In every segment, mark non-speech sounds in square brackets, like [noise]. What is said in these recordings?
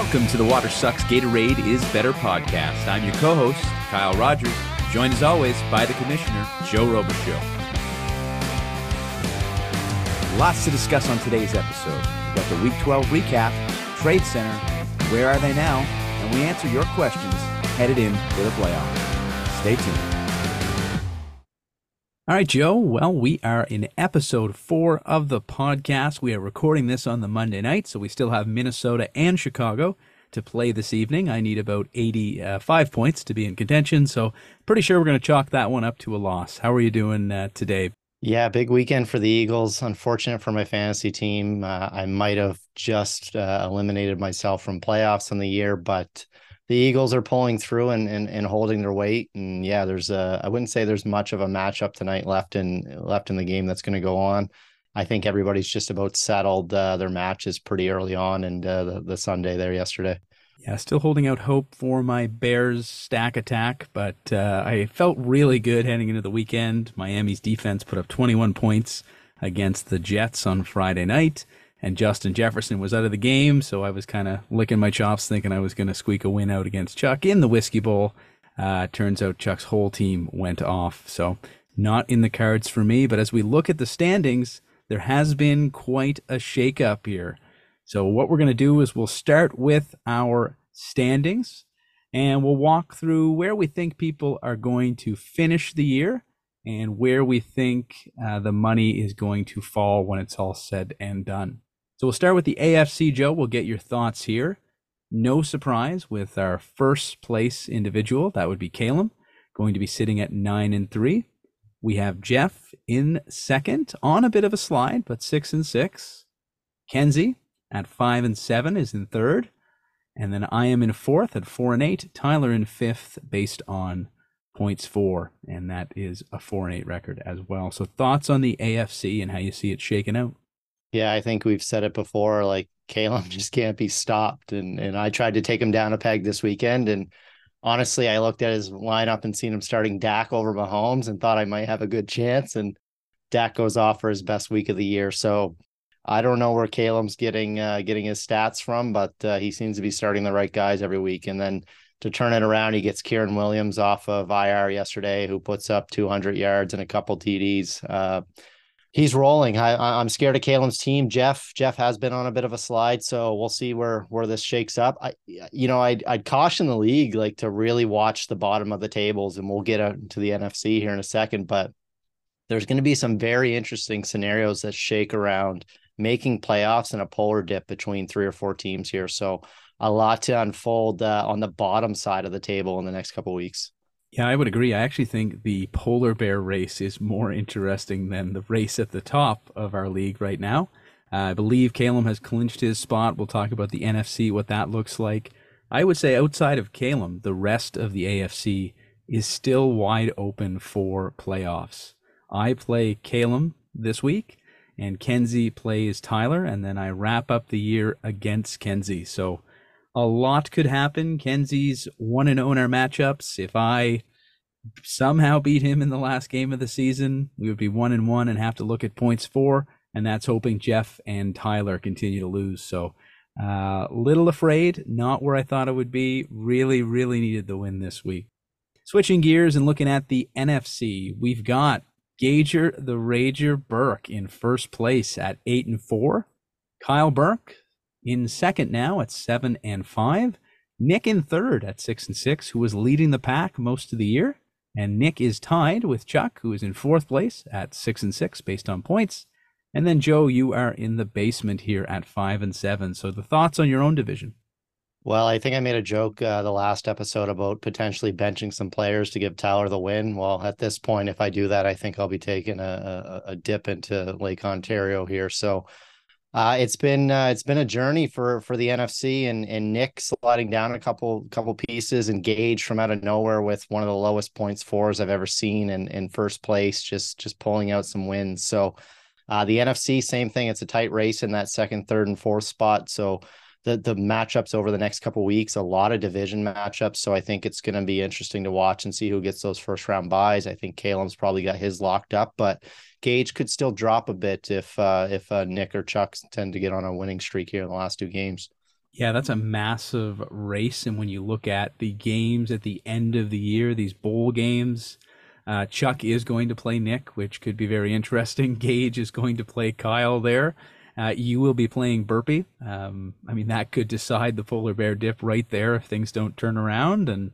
Welcome to the Water Sucks Gatorade is Better podcast. I'm your co host, Kyle Rogers, joined as always by the commissioner, Joe Robichaux. Lots to discuss on today's episode. We've got the Week 12 recap, Trade Center, where are they now, and we answer your questions headed in to the playoffs. Stay tuned. All right, Joe. Well, we are in episode four of the podcast. We are recording this on the Monday night, so we still have Minnesota and Chicago to play this evening. I need about 85 points to be in contention, so pretty sure we're going to chalk that one up to a loss. How are you doing uh, today? Yeah, big weekend for the Eagles. Unfortunate for my fantasy team. Uh, I might have just uh, eliminated myself from playoffs in the year, but the Eagles are pulling through and, and and holding their weight. And yeah, there's a I wouldn't say there's much of a matchup tonight left in left in the game that's going to go on. I think everybody's just about settled uh, their matches pretty early on and uh, the, the Sunday there yesterday. Yeah, still holding out hope for my Bears stack attack, but uh, I felt really good heading into the weekend. Miami's defense put up 21 points against the Jets on Friday night and Justin Jefferson was out of the game, so I was kind of licking my chops, thinking I was going to squeak a win out against Chuck in the Whiskey Bowl. Uh, turns out Chuck's whole team went off, so not in the cards for me. But as we look at the standings, there has been quite a shakeup here. So what we're going to do is we'll start with our standings, and we'll walk through where we think people are going to finish the year and where we think uh, the money is going to fall when it's all said and done. So we'll start with the AFC, Joe. We'll get your thoughts here. No surprise with our first place individual. That would be Calum, going to be sitting at nine and three. We have Jeff in second on a bit of a slide, but six and six. Kenzie at five and seven is in third. And then I am in fourth at four and eight. Tyler in fifth based on points for. And that is a four and eight record as well. So thoughts on the AFC and how you see it shaking out? Yeah, I think we've said it before. Like Caleb [laughs] just can't be stopped, and and I tried to take him down a peg this weekend, and honestly, I looked at his lineup and seen him starting Dak over Mahomes, and thought I might have a good chance, and Dak goes off for his best week of the year. So I don't know where Caleb's getting uh, getting his stats from, but uh, he seems to be starting the right guys every week, and then. To turn it around, he gets Kyren Williams off of IR yesterday, who puts up 200 yards and a couple TDs. Uh, he's rolling. I, I'm scared of Kalen's team. Jeff Jeff has been on a bit of a slide, so we'll see where where this shakes up. I you know I'd I'd caution the league like to really watch the bottom of the tables, and we'll get out into the NFC here in a second. But there's going to be some very interesting scenarios that shake around making playoffs and a polar dip between three or four teams here. So a lot to unfold uh, on the bottom side of the table in the next couple weeks. Yeah, I would agree. I actually think the polar bear race is more interesting than the race at the top of our league right now. Uh, I believe Calum has clinched his spot. We'll talk about the NFC, what that looks like. I would say outside of Calum, the rest of the AFC is still wide open for playoffs. I play Calum this week, and Kenzie plays Tyler, and then I wrap up the year against Kenzie. So a lot could happen. Kenzie's one and owner matchups. If I somehow beat him in the last game of the season, we would be one and one and have to look at points for. And that's hoping Jeff and Tyler continue to lose. So, uh, little afraid, not where I thought it would be. Really, really needed the win this week. Switching gears and looking at the NFC, we've got Gager the Rager Burke in first place at eight and four. Kyle Burke in second now at seven and five. Nick in third at six and six, who was leading the pack most of the year. And Nick is tied with Chuck, who is in fourth place at six and six based on points. And then Joe, you are in the basement here at five and seven. So the thoughts on your own division? Well, I think I made a joke uh, the last episode about potentially benching some players to give Tyler the win. Well, at this point, if I do that, I think I'll be taking a, a, a dip into Lake Ontario here. So uh, it's been uh, it's been a journey for for the NFC and and Nick sliding down a couple couple pieces, engaged from out of nowhere with one of the lowest points fours I've ever seen in in first place, just just pulling out some wins. So uh, the NFC, same thing. It's a tight race in that second, third, and fourth spot. So the the matchups over the next couple weeks, a lot of division matchups. So I think it's going to be interesting to watch and see who gets those first round byes. I think Caleb's probably got his locked up, but Gage could still drop a bit if uh, if uh, Nick or Chuck tend to get on a winning streak here in the last two games. Yeah, that's a massive race. And when you look at the games at the end of the year, these bowl games, uh, Chuck is going to play Nick, which could be very interesting. [laughs] Gage is going to play Kyle there. Uh, you will be playing Burpee. Um, I mean, that could decide the polar bear dip right there if things don't turn around. And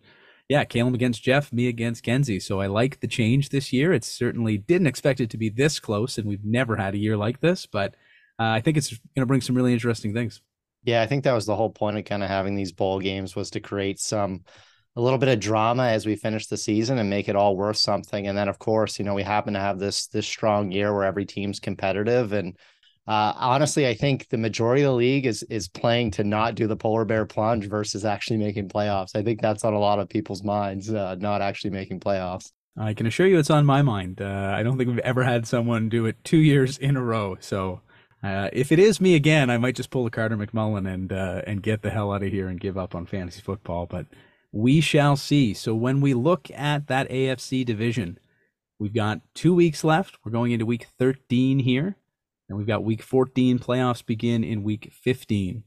yeah, Caleb against Jeff, me against Kenzie. So I like the change this year. It certainly didn't expect it to be this close, and we've never had a year like this. But uh, I think it's going to bring some really interesting things. Yeah, I think that was the whole point of kind of having these bowl games was to create some a little bit of drama as we finish the season and make it all worth something. And then of course, you know, we happen to have this this strong year where every team's competitive and uh, honestly, I think the majority of the league is is playing to not do the polar bear plunge versus actually making playoffs. I think that's on a lot of people's minds, uh, not actually making playoffs. I can assure you, it's on my mind. Uh, I don't think we've ever had someone do it two years in a row. So uh, if it is me again, I might just pull a Carter McMullen and uh, and get the hell out of here and give up on fantasy football. But we shall see. So when we look at that AFC division, we've got two weeks left. We're going into week 13 here, and we've got week 14 playoffs begin in week 15.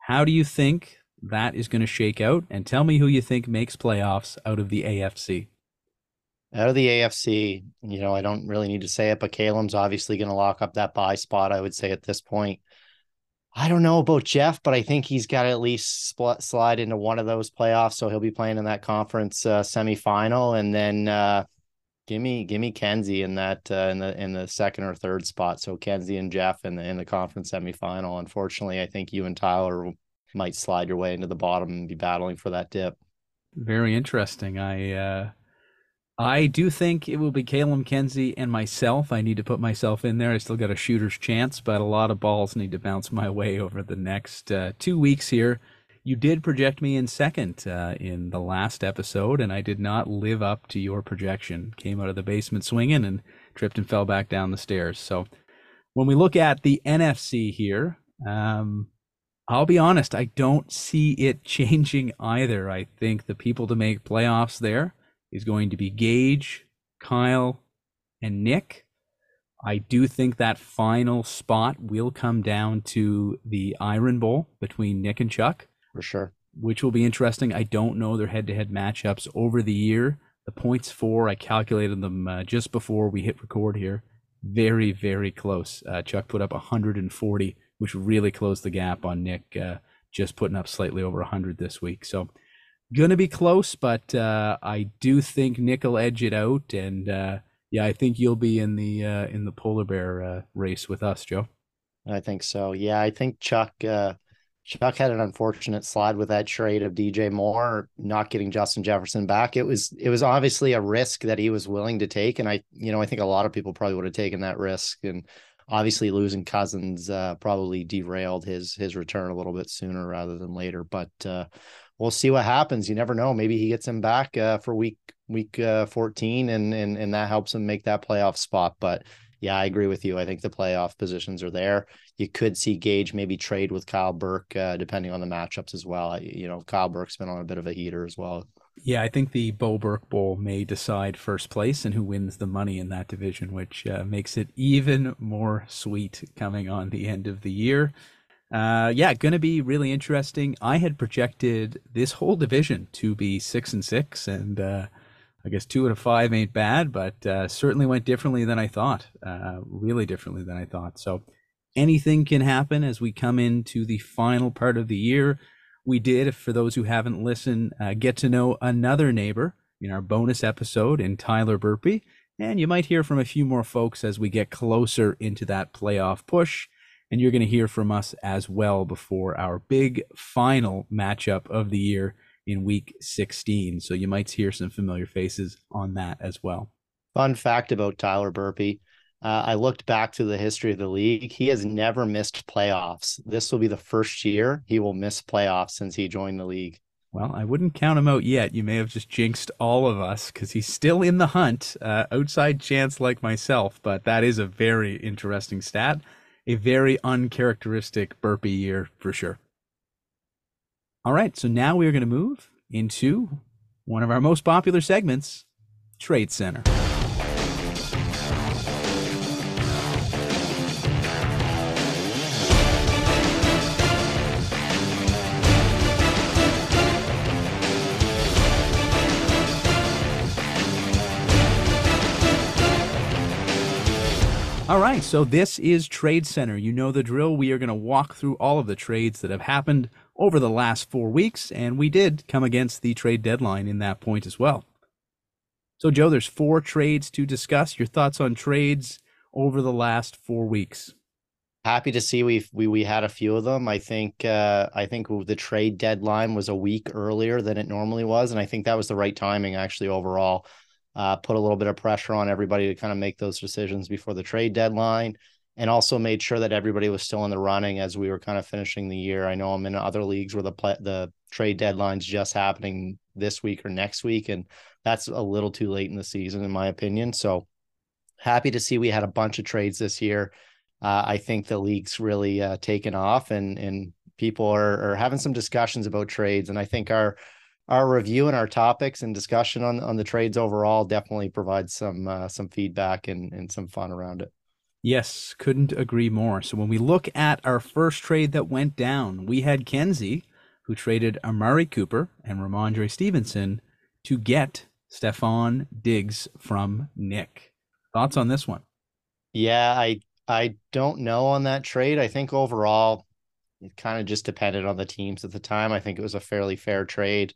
How do you think that is going to shake out? And tell me who you think makes playoffs out of the AFC. Out of the AFC, you know, I don't really need to say it, but Caleb's obviously going to lock up that bye spot, I would say at this point. I don't know about Jeff, but I think he's got to at least split, slide into one of those playoffs. So he'll be playing in that conference uh, semifinal, and then uh, give me give me Kenzie in that uh, in the in the second or third spot. So Kenzie and Jeff in the in the conference semifinal. Unfortunately, I think you and Tyler might slide your way into the bottom and be battling for that dip. Very interesting. I uh, I do think it will be Caleb Kenzie and myself. I need to put myself in there. I still got a shooter's chance, but a lot of balls need to bounce my way over the next uh, two weeks here. You did project me in second uh, in the last episode, and I did not live up to your projection. Came out of the basement swinging and tripped and fell back down the stairs. So when we look at the NFC here, um, I'll be honest, I don't see it [laughs] changing either. I think the people to make playoffs there is going to be Gage, Kyle, and Nick. I do think that final spot will come down to the Iron Bowl between Nick and Chuck. For sure. Which will be interesting. I don't know their head to head matchups over the year. The points for, I calculated them uh, just before we hit record here. Very, very close. Uh, Chuck put up 140, which really closed the gap on Nick, uh, just putting up slightly over 100 this week. So gonna be close, but uh, I do think Nick will edge it out, and uh, yeah, I think you'll be in the uh, in the polar bear uh, race with us, Joe. I think so. Yeah, I think Chuck uh, Chuck had an unfortunate slide with that trade of DJ Moore not getting Justin Jefferson back. It was it was obviously a risk that he was willing to take, and I you know I think a lot of people probably would have taken that risk, and obviously losing Cousins uh, probably derailed his his return a little bit sooner rather than later, but we'll see what happens. You never know. Maybe he gets him back uh, for week week uh, 14 and, and and that helps him make that playoff spot. But yeah, I agree with you. I think the playoff positions are there. You could see Gage maybe trade with Kyle Burke, uh, depending on the matchups as well. You know, Kyle Burke's been on a bit of a heater as well. Yeah, I think the Bo Burke Bowl may decide first place and who wins the money in that division, which uh, makes it even more sweet coming on the end of the year. Uh, yeah, going to be really interesting. I had projected this whole division to be six and six, and uh, I guess two out of five ain't bad, but uh, certainly went differently than I thought. Uh, really differently than I thought. So anything can happen as we come into the final part of the year. We did, for those who haven't listened, uh, get to know another neighbor in our bonus episode in Tyler Burpee. And you might hear from a few more folks as we get closer into that playoff push and you're going to hear from us as well before our big final matchup of the year in week 16. So you might hear some familiar faces on that as well. Fun fact about Tyler Burpee. Uh, I looked back to the history of the league. He has never missed playoffs. This will be the first year he will miss playoffs since he joined the league. Well, I wouldn't count him out yet. You may have just jinxed all of us because he's still in the hunt, uh, outside chance like myself. But that is a very interesting stat a very uncharacteristic burpee year for sure. All right, so now we are going to move into one of our most popular segments, Trade Center. All right, so this is Trade Center. You know the drill. We are going to walk through all of the trades that have happened over the last four weeks, and we did come against the trade deadline in that point as well. So, Joe, there's four trades to discuss. Your thoughts on trades over the last four weeks? Happy to see we we we had a few of them. I think uh, I think the trade deadline was a week earlier than it normally was, and I think that was the right timing actually overall uh, put a little bit of pressure on everybody to kind of make those decisions before the trade deadline and also made sure that everybody was still in the running as we were kind of finishing the year. I know I'm in other leagues where the play, the trade deadline's just happening this week or next week, and that's a little too late in the season, in my opinion. So happy to see we had a bunch of trades this year. Uh, I think the league's really uh, taken off, and and people are, are having some discussions about trades, and I think our our review and our topics and discussion on on the trades overall definitely provides some uh, some feedback and and some fun around it. Yes, couldn't agree more. So when we look at our first trade that went down, we had Kenzie, who traded Amari Cooper and Rhamondre Stevenson to get Stefon Diggs from Nick. Thoughts on this one? Yeah, I I don't know on that trade. I think overall it kind of just depended on the teams at the time. I think it was a fairly fair trade.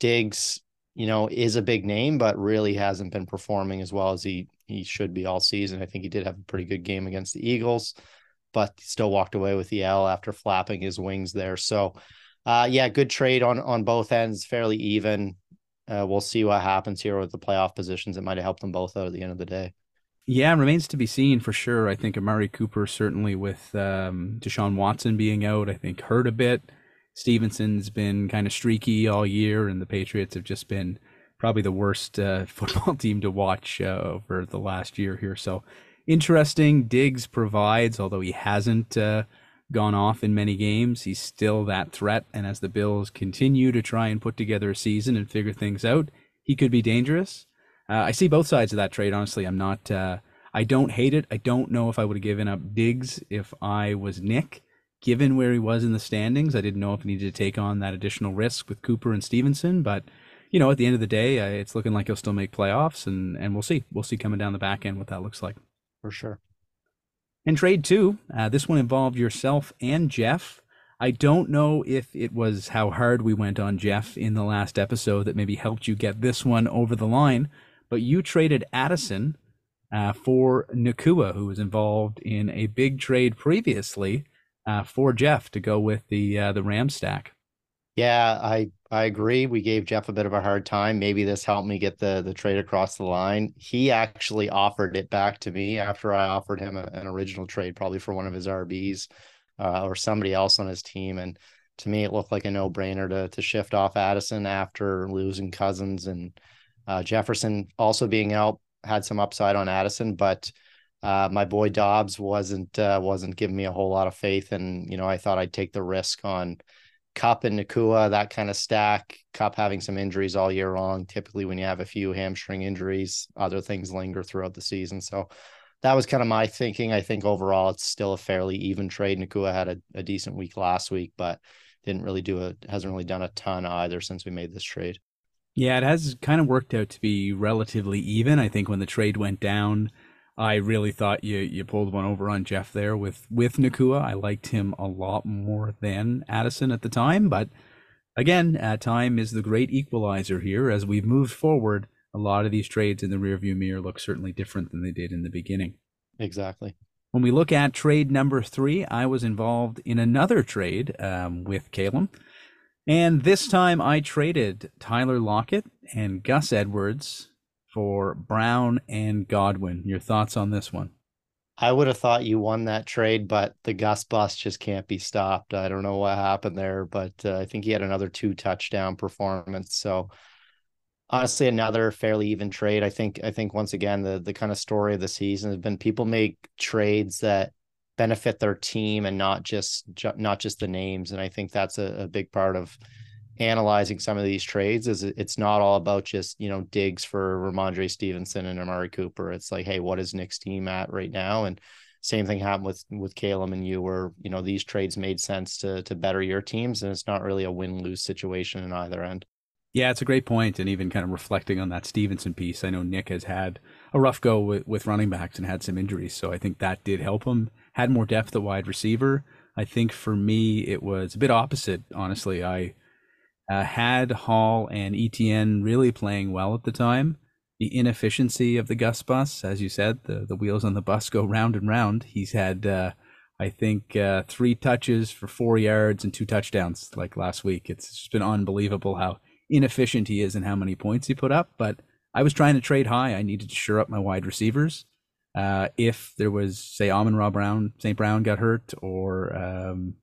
Diggs, you know, is a big name, but really hasn't been performing as well as he he should be all season. I think he did have a pretty good game against the Eagles, but still walked away with the L after flapping his wings there. So, uh, yeah, good trade on on both ends, fairly even. Uh, we'll see what happens here with the playoff positions. It might have helped them both out at the end of the day. Yeah, remains to be seen for sure. I think Amari Cooper certainly with um, Deshaun Watson being out, I think hurt a bit. Stevenson's been kind of streaky all year, and the Patriots have just been probably the worst uh, [laughs] football team to watch uh, over the last year here. So interesting. Diggs provides, although he hasn't uh, gone off in many games, he's still that threat. And as the Bills continue to try and put together a season and figure things out, he could be dangerous. Uh, I see both sides of that trade. Honestly, I'm not. Uh, I don't hate it. I don't know if I would have given up Diggs if I was Nick given where he was in the standings. I didn't know if he needed to take on that additional risk with Cooper and Stevenson, but you know, at the end of the day, uh, it's looking like he'll still make playoffs, and and we'll see. We'll see coming down the back end what that looks like. For sure. And trade two, uh, this one involved yourself and Jeff. I don't know if it was how hard we went on Jeff in the last episode that maybe helped you get this one over the line, but you traded Addison uh, for Nacua, who was involved in a big trade previously uh, for Jeff to go with the uh, the Ram stack. Yeah, I I agree. We gave Jeff a bit of a hard time. Maybe this helped me get the the trade across the line. He actually offered it back to me after I offered him a, an original trade, probably for one of his RBs uh, or somebody else on his team. And to me, it looked like a no brainer to to shift off Addison after losing Cousins and uh, Jefferson also being out had some upside on Addison, but uh, my boy Dobbs wasn't uh, wasn't giving me a whole lot of faith, and you know I thought I'd take the risk on Kupp and Nacua, that kind of stack. Kupp having some injuries all year long. Typically, when you have a few hamstring injuries, other things linger throughout the season. So that was kind of my thinking. I think overall it's still a fairly even trade. Nacua had a, a decent week last week, but didn't really do it. Hasn't really done a ton either since we made this trade. Yeah, it has kind of worked out to be relatively even. I think when the trade went down I really thought you you pulled one over on Jeff there with with Nacua. I liked him a lot more than Addison at the time, but again, uh, time is the great equalizer here. As we've moved forward, a lot of these trades in the rearview mirror look certainly different than they did in the beginning. Exactly. When we look at trade number three, I was involved in another trade um, with Caleb. And this time I traded Tyler Lockett and Gus Edwards for Brown and Godwin. Your thoughts on this one? I would have thought you won that trade, but the Gus bus just can't be stopped. I don't know what happened there, but uh, I think he had another two touchdown performance. So honestly, another fairly even trade. I think. I think once again the the kind of story of the season has been people make trades that benefit their team and not just not just the names. And I think that's a, a big part of analyzing some of these trades is it's not all about just you know Diggs for Rhamondre Stevenson and Amari Cooper. It's like, hey, what is Nick's team at right now? And same thing happened with with Caleb and you, where you know these trades made sense to to better your teams, and it's not really a win lose situation in either end. Yeah, it's a great point, and even kind of reflecting on that Stevenson piece. I know Nick has had a rough go with, with running backs and had some injuries, so I think that did help him. Had more depth at wide receiver. I think for me, it was a bit opposite. Honestly, I uh, had Hall and ETN really playing well at the time. The inefficiency of the Gus bus, as you said, the the wheels on the bus go round and round. He's had. Uh, I think uh, three touches for four yards and two touchdowns like last week. It's just been unbelievable how inefficient he is and how many points he put up. But I was trying to trade high. I needed to shore up my wide receivers. Uh, if there was, say, Amon Ra Brown, St. Brown got hurt, or um,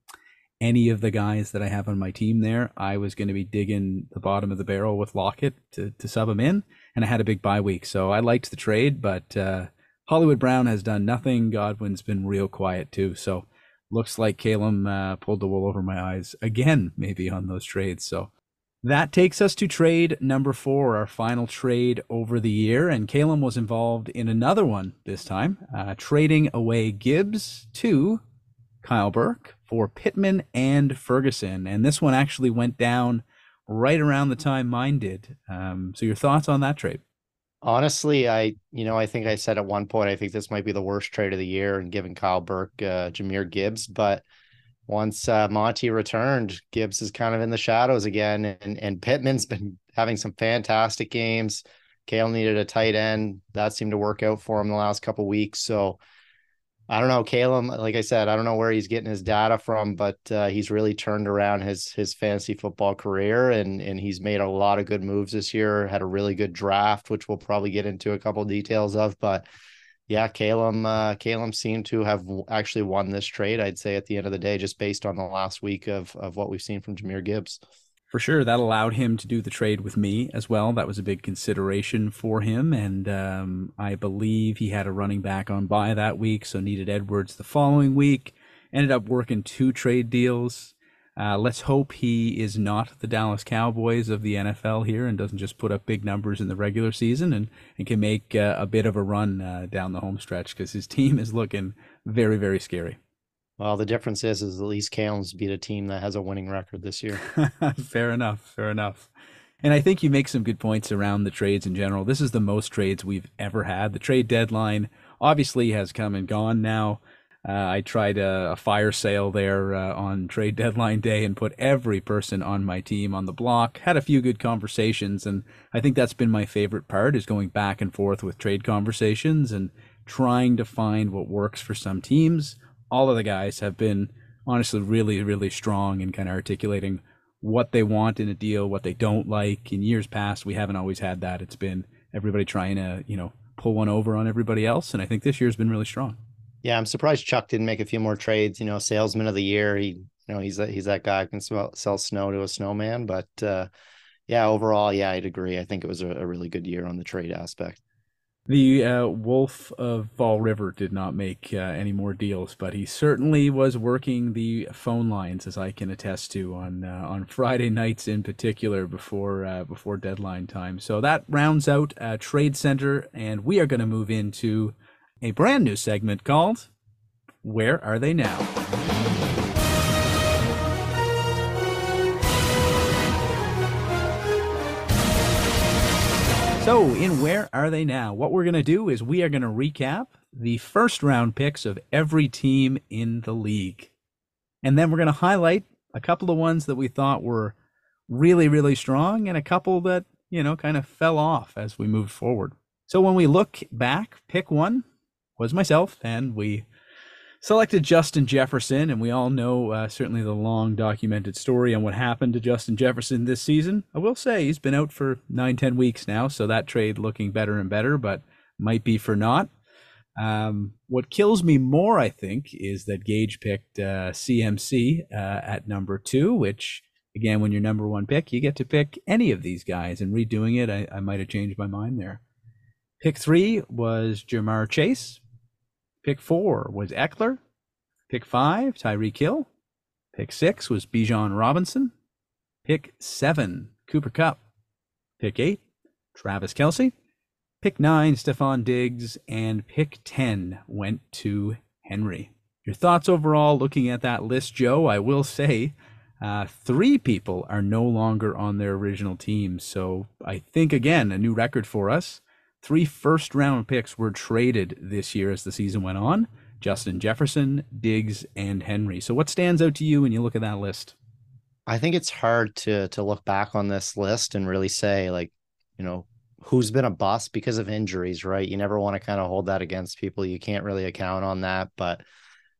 any of the guys that I have on my team there, I was going to be digging the bottom of the barrel with Lockett to, to sub him in. And I had a big bye week. So I liked the trade, but uh, Hollywood Brown has done nothing. Godwin's been real quiet too. So looks like Calum uh, pulled the wool over my eyes again, maybe on those trades. So that takes us to trade number four, our final trade over the year. And Calum was involved in another one this time, uh, trading away Gibbs to Kyle Burke for Pittman and Ferguson. And this one actually went down right around the time mine did. Um, so, your thoughts on that trade? Honestly, I you know I think I said at one point I think this might be the worst trade of the year and giving Kyle Burke uh, Jahmyr Gibbs, but once uh, Monty returned, Gibbs is kind of in the shadows again, and and Pittman's [laughs] been having some fantastic games. Kale needed a tight end that seemed to work out for him the last couple weeks, so I don't know, Calum. Like I said, I don't know where he's getting his data from, but uh, he's really turned around his his fantasy football career, and and he's made a lot of good moves this year. Had a really good draft, which we'll probably get into a couple of details of. But yeah, Calum, uh, Calum seemed to have actually won this trade. I'd say at the end of the day, just based on the last week of of what we've seen from Jahmyr Gibbs for sure. That allowed him to do the trade with me as well. That was a big consideration for him. And um, i believe he had a running back on bye that week so needed edwards the following week. Ended up working two trade deals. Uh, let's hope he is not the dallas cowboys of the nfl here and doesn't just put up big numbers in the regular season and, and can make uh, a bit of a run uh, down the home stretch because his [laughs] team is looking very very scary well, the difference is, is at least Calum's beat a team that has a winning record this year. [laughs] fair enough. Fair enough. And I think you make some good points around the trades in general. This is the most trades we've ever had. The trade deadline obviously has come and gone now. Uh, I tried a, a, fire sale there uh, on trade [laughs] deadline day and put every person on my team on the block. Had a few good conversations, and I think that's been my favorite part is going back and forth with trade conversations and trying to find what works for some teams all of the guys have been honestly really, really strong in kind of articulating what they want in a deal, what they don't like. In years past, we haven't always had that. It's been everybody trying to, you know, pull one over on everybody else. And I think this year's been really strong. Yeah, I'm surprised Chuck didn't make a few more trades. You know, salesman of the year. He, you know, he's that he's that guy who can sell, snow to a snowman. But uh, yeah, overall, yeah, I'd agree. I think it was a, a really good year on the trade aspect. The uh, Wolf of Fall River did not make uh, any more deals, but he certainly was working the phone lines, as I can attest to on uh, on Friday nights in particular before uh, before deadline time. So that rounds out uh, Trade Center, and we are going to move into a brand new segment called "Where Are They Now." So, in Where Are They Now? What we're going to do is we are going to recap the first round picks of every team in the league. And then we're going to highlight a couple of ones that we thought were really, really strong and a couple that, you know, kind of fell off as we moved forward. So, when we look back, pick one was myself, and we selected Justin Jefferson, and we all know uh, certainly the long documented story on what happened to Justin Jefferson this season. I will say he's been out for nine, ten weeks now, so that trade looking better and better, but might be for naught. Um, what kills me more, I think, is that Gage picked uh, CMC uh, at number two, which, again, when you're number one pick, you get to pick any of these guys. And redoing it, I, I might have changed my mind there. Pick three was Ja'Marr Chase. Pick four was Ekeler. Pick five, Tyreek Hill. Pick six was Bijan Robinson. Pick seven, Cooper Kupp. Pick eight, Travis Kelce. Pick nine, Stefon Diggs. And pick 10 went to Henry. Your thoughts overall looking at that list, Joe? I will say uh, three people are no longer on their original teams. So I think, again, a new record for us. Three first round picks were traded this year as the season went on Justin Jefferson, Diggs, and Henry. So what stands out to you when you look at that list? I think it's hard to to look back on this list and really say like, you know, who's been a bust because of injuries, right? You never want to kind of hold that against people. You can't really account on that, but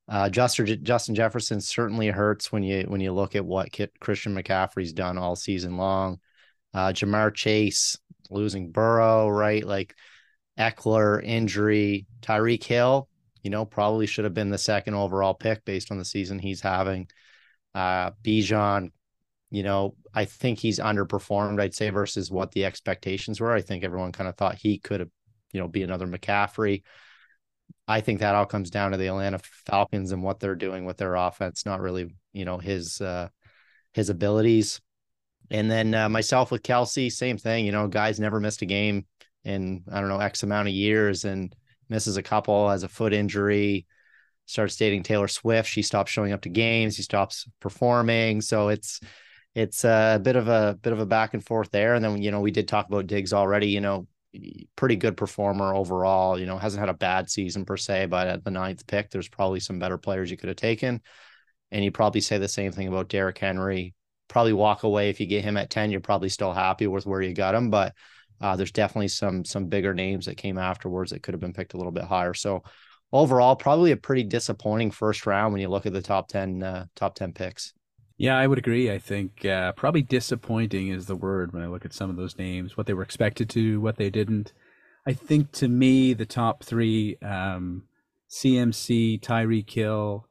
uh, Justin Justin Jefferson certainly hurts when you when you look at what Christian McCaffrey's done all season long. Uh, Ja'Marr Chase losing Burrow, right? Like Ekeler injury, Tyreek Hill, you know, probably should have been the second overall pick based on the season he's having. Uh, Bijan, you know, I think he's underperformed. I'd say versus what the expectations were. I think everyone kind of thought he could have, you know, be another McCaffrey. I think that all comes down to the Atlanta Falcons and what they're doing with their offense, not really, you know, his uh his abilities. And then uh, myself with Kelce, same thing. You know, guys never missed a game in I don't know X amount of years, and misses a couple, has a foot injury. Starts dating Taylor Swift. She stops showing up to games. He stops performing. So it's it's a bit of a bit of a back and forth there. And then you know we did talk about Diggs already. You know, pretty good performer overall. You know, hasn't had a bad season per se, but at the ninth pick, there's probably some better players you could have taken. And you probably say the same thing about Derrick Henry. Probably walk away if you get him at 10, you're probably still happy with where you got him. But uh, there's definitely some some bigger names that came afterwards that could have been picked a little bit higher. So overall, probably a pretty disappointing first round when you look at the top 10 uh, top 10 picks. Yeah, I would agree. I think uh, probably disappointing is the word when I look at some of those names, what they were expected to, what they didn't. I think to me, the top three um, CMC, Tyreek Hill,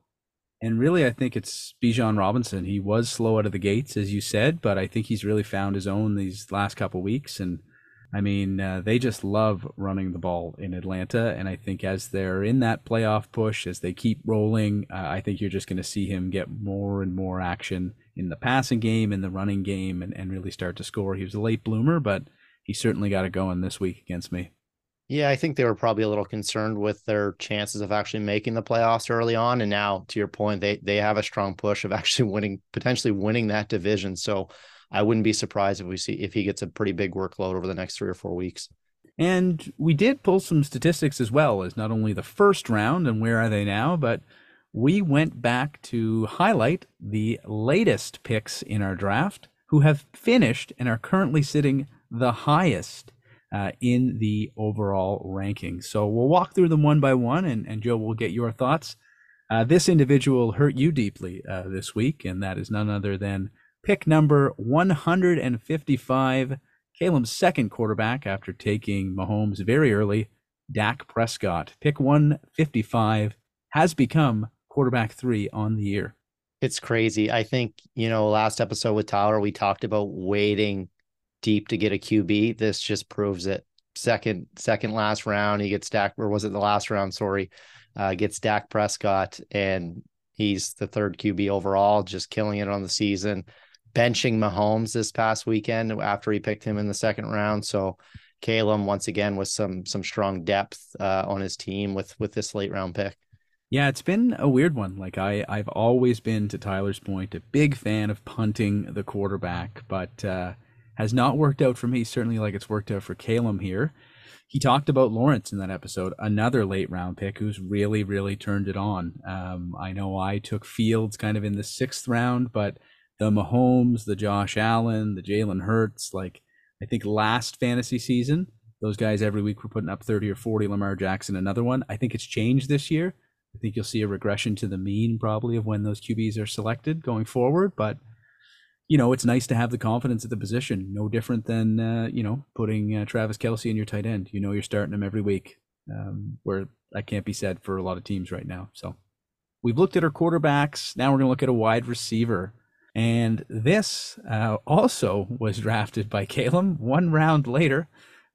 and really, I think it's Bijan Robinson. He was slow out of the gates, as you said, but I think he's really found his own these last couple weeks. And I mean, uh, they just love running the ball in Atlanta. And I think as they're in that playoff push, as they keep rolling, uh, I think you're just going to see him get more and more action in the passing game, in the running game, and, and really start to score. He was a late bloomer, but he certainly got it going this week against me. Yeah, I think they were probably a little concerned with their chances of actually making the playoffs early on. And now, to your point, they they have a strong push of [laughs] actually winning, potentially winning that division. So I wouldn't be surprised if we see if he gets a pretty big workload over the next three or four weeks. And we did pull some statistics as well as not only the first round and where are they now, but we went back to highlight the latest picks in our draft who have finished and are currently sitting the highest uh, in the overall ranking. So we'll walk through them one by one, and, and Joe will get your thoughts. Uh, this individual hurt you deeply uh, this week, and that is none other than pick number 155, Caleb's second quarterback after taking Mahomes very early, Dak Prescott. Pick 155 has become quarterback three on the year. It's crazy. I think, you know, last episode with Tyler, we talked about waiting deep to get a QB. This just proves it. Second, second last round, he gets Dak, or was it the last round? Sorry, uh, gets Dak Prescott, and he's the third QB overall, just killing it on the season benching Mahomes this past weekend after he picked him in the second round. So Caleb once again with some some strong depth uh, on his team with with this late round pick. Yeah, it's been a weird one. Like I I've always been to Tyler's point a big fan of punting the quarterback, but uh, has not worked out for me. Certainly, like it's worked out for Caleb here. He talked about Lawrence in that episode, another late round pick who's really, really turned it on. Um, I know I took Fields kind of in the sixth round, but the Mahomes, the Josh Allen, the Jalen Hurts. Like I think last fantasy season, those guys every week were putting up 30 or 40. Lamar Jackson, another one. I think it's changed this year. I think you'll see a regression to the mean probably of when those QBs are selected going forward. But you know, it's nice to have the confidence at the position. No different than uh, you know putting uh, Travis Kelce in your tight end. You know, you're starting him every week. Um, where that can't be said for a lot of teams right now. So we've looked at our quarterbacks. Now we're going to look at a wide receiver. And this uh, also was drafted by Caleb one round later.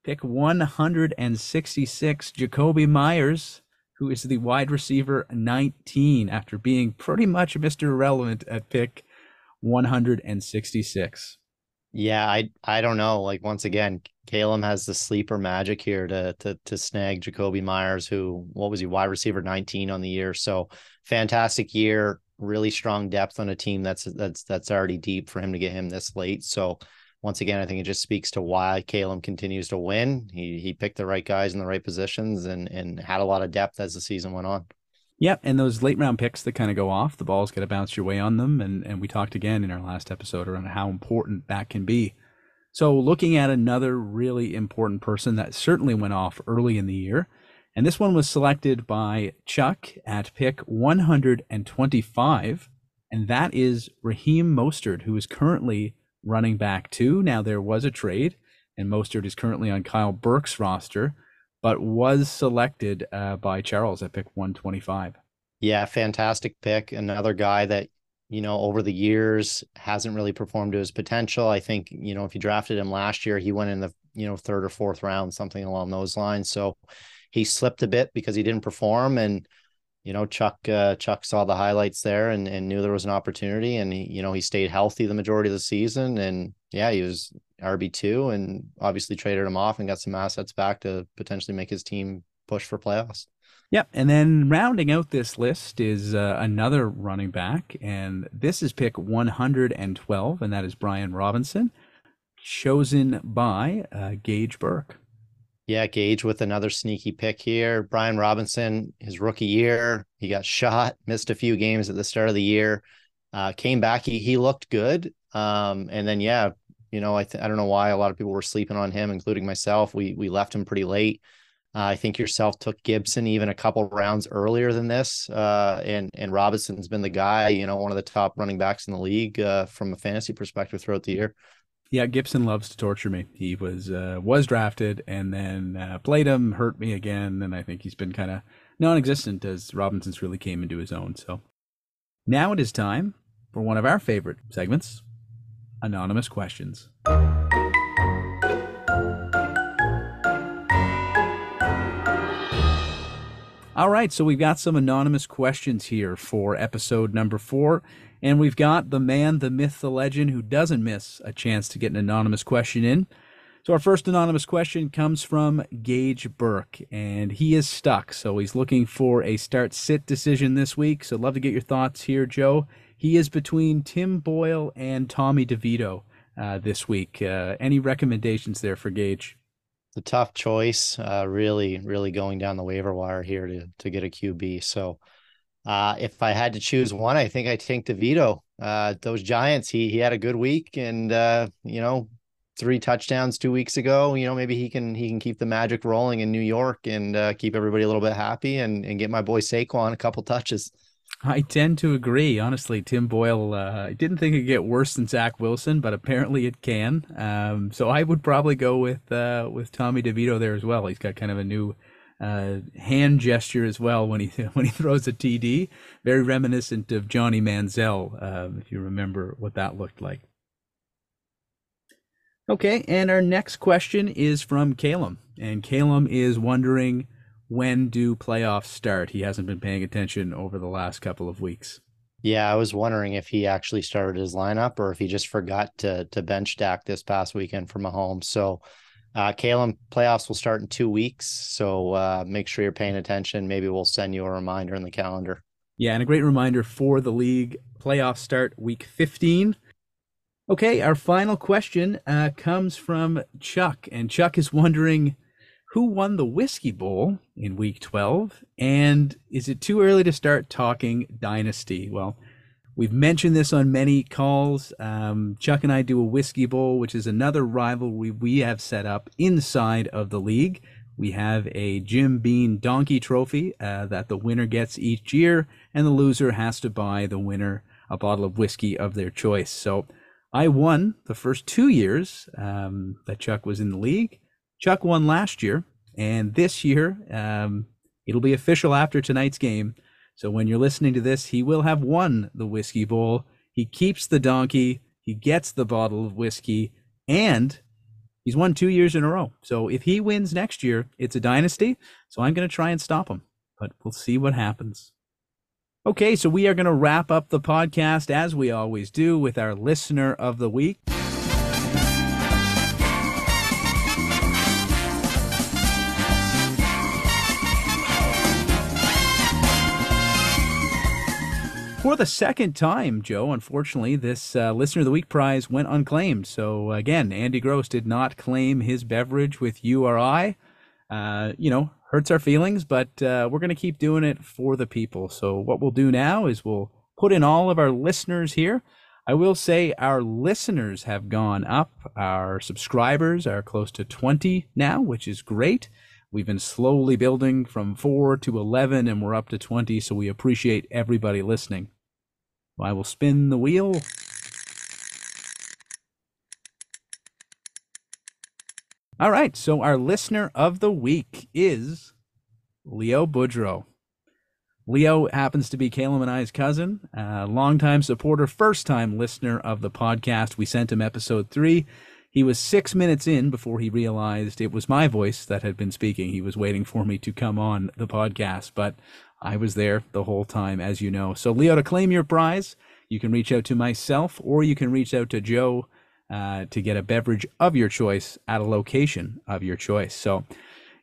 Pick 166, Jakobi Meyers, who is the wide receiver 19 after being pretty much Mr. Irrelevant at pick 166. Yeah, I I don't know. Like once again, Caleb has the sleeper magic here to to to snag Jakobi Meyers, who what was he wide receiver 19 on the year. So fantastic year really strong depth on a team that's that's that's already deep for him to get him this late. So once again, I think it just speaks to why Calum continues to win. He he picked the right guys in the right positions and and had a lot of depth as the season went on. Yeah, and those late round picks that kind of go off, the ball's got to bounce your way on them, and and we talked again in our last episode around how important that can be. So looking at another really important person that certainly went off early in the year, and this one was selected by Chuck at pick 125, and that is Raheem Mostert, who is currently running back two. Now there was a trade, and Mostert is currently on Kyle Burke's roster, but was selected uh, by Charles at pick 125. Yeah, fantastic pick. Another guy that you know over the years hasn't really performed to his potential. I think you know if you drafted him last year, he went in the you know third or fourth round, something along those lines. So he slipped a bit because he didn't perform and you know chuck uh, chuck saw the highlights there and, and knew there was an opportunity and he you know he stayed healthy the majority of the season and yeah he was rb2 and obviously traded him off and got some assets back to potentially make his team push for playoffs Yep. And then rounding out this list is uh, another running back. And this is pick 112, and that is Brian Robinson, chosen by uh, Gage Burke. Yeah, Gage with another sneaky pick here. Brian Robinson, his rookie year, he got shot, missed a few games at the start of the year, uh, came back. He he looked good, um, and then yeah, you know, I th- I don't know why a lot of people were sleeping on him, including myself. We we left him pretty late. Uh, I think yourself took Gibson even a couple rounds earlier than this, uh, and and Robinson's been the guy, you know, one of the top running backs in the league uh, from a fantasy perspective throughout the year. Yeah, Gibson loves to torture me. He was uh, was drafted and then uh, played him, hurt me again, and I think he's been kind of non-existent as Robinson's really came into his own. So now it is time for one of our favorite segments, anonymous questions. All right, so we've got some anonymous questions here for episode number four. And we've got the man, the myth, the legend who doesn't miss a chance to get an anonymous question in. So, our first anonymous question comes from Gage Burke, and he is stuck. So, he's looking for a start sit decision this week. So, love to get your thoughts here, Joe. He is between Tim Boyle and Tommy DeVito uh, this week. Uh, any recommendations there for Gage? The tough choice. Uh, really, really going down the waiver wire here to to get a QB. So, uh, if I had to choose one, I think I take DeVito. Uh, those Giants, he he had a good week, and uh, you know, three touchdowns two weeks ago. You know, maybe he can he can keep the magic rolling in New York and uh, keep everybody a little bit happy, and and get my boy Saquon a couple touches. I tend to agree. Honestly, Tim Boyle, uh, I didn't think it'd get worse than Zach Wilson, but apparently it can. Um, so I would probably go with uh, with Tommy DeVito there as well. He's got kind of a new uh, hand gesture as well when he [laughs] when he throws a TD, very reminiscent of Johnny Manziel, um, if you remember what that looked like. Okay, and our next question is from Calum, and Calum is wondering when do playoffs start? He hasn't been paying attention over the last couple of weeks. Yeah, I was wondering if he actually started his lineup or if he just forgot to to bench Dak this past weekend for Mahomes. So uh, playoffs will start in two weeks, so uh, make sure you're paying attention. Maybe we'll send you a reminder in the calendar. Yeah, and a great reminder for the league playoffs start week 15. Okay, our final question uh, comes from Chuck, and Chuck is wondering who won the Whiskey Bowl in week 12, and is it too early to start talking dynasty? Well, We've mentioned this on many calls. Um, Chuck and I do a Whiskey Bowl, which is another rivalry we have set up inside of the league. We have a Jim Beam Donkey Trophy uh, that the winner gets each year, and the loser has to buy the winner a bottle of whiskey of their choice. So I won the first two years um, that Chuck was in the league. Chuck won last year, and this year um, it'll be official after tonight's game. So when you're listening to this, he will have won the whiskey bowl. He keeps the donkey, he gets the bottle of whiskey, and he's won two years in a row. So if he wins next year, it's a dynasty. So I'm going to try and stop him, but we'll see what happens. Okay, so we are going to wrap up the podcast as we always do with our listener of the week. For the second time, Joe, unfortunately, this uh, Listener of the Week prize went unclaimed. So again, Andy Gross did not claim his beverage with you URI. Uh, you know, hurts our feelings, but uh, we're going to keep doing it for the people. So what we'll do now is we'll put in all of our listeners here. I will say our listeners have gone up. Our subscribers are close to 20 now, which is great. We've been slowly building from 4 to 11 and we're up to 20, so we appreciate everybody listening. I will spin the wheel. All right, so our listener of the week is Leo Boudreau. Leo happens to be Caleb and I's cousin, a longtime supporter, first time listener of the podcast. We sent him episode three. He was six minutes in before he realized it was my voice that had been speaking. He was waiting for me to come on the podcast, but I was there the whole time, as you know. So, Leo, to claim your prize, you can reach out to myself or you can reach out to Joe uh, to get a beverage of your choice at a location of your choice. So,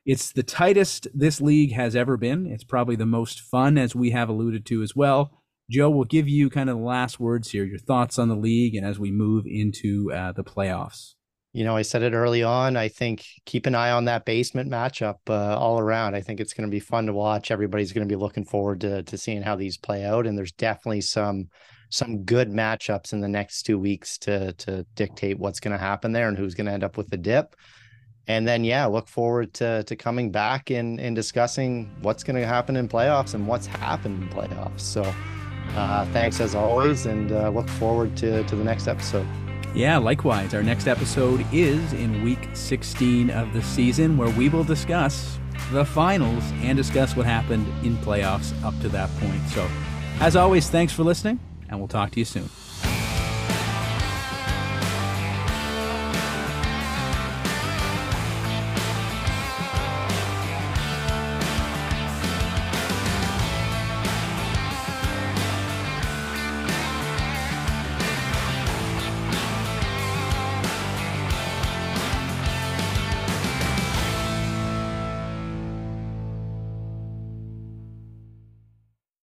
it's the tightest this league has ever been. It's probably the most fun, as we have alluded to as well. Joe, we'll give you kind of the last words here, your thoughts on the league, and as we move into uh, the playoffs you know, I said it early on. I think keep an eye on that basement matchup uh, all around. I think it's going to be fun to watch. Everybody's going to be looking forward to to seeing how these play out, and there's definitely some some good matchups in the next two weeks to to dictate what's going to happen there and who's going to end up with the dip. And then yeah, look forward to to coming back and and discussing what's going to happen in playoffs and what's happened in playoffs. So uh, thanks as always, and uh, look forward to to the next episode. Yeah, likewise. Our next episode is in week 16 of the season, where we will discuss the finals and discuss what happened in playoffs up to that point. So, as always, thanks for listening, and we'll talk to you soon.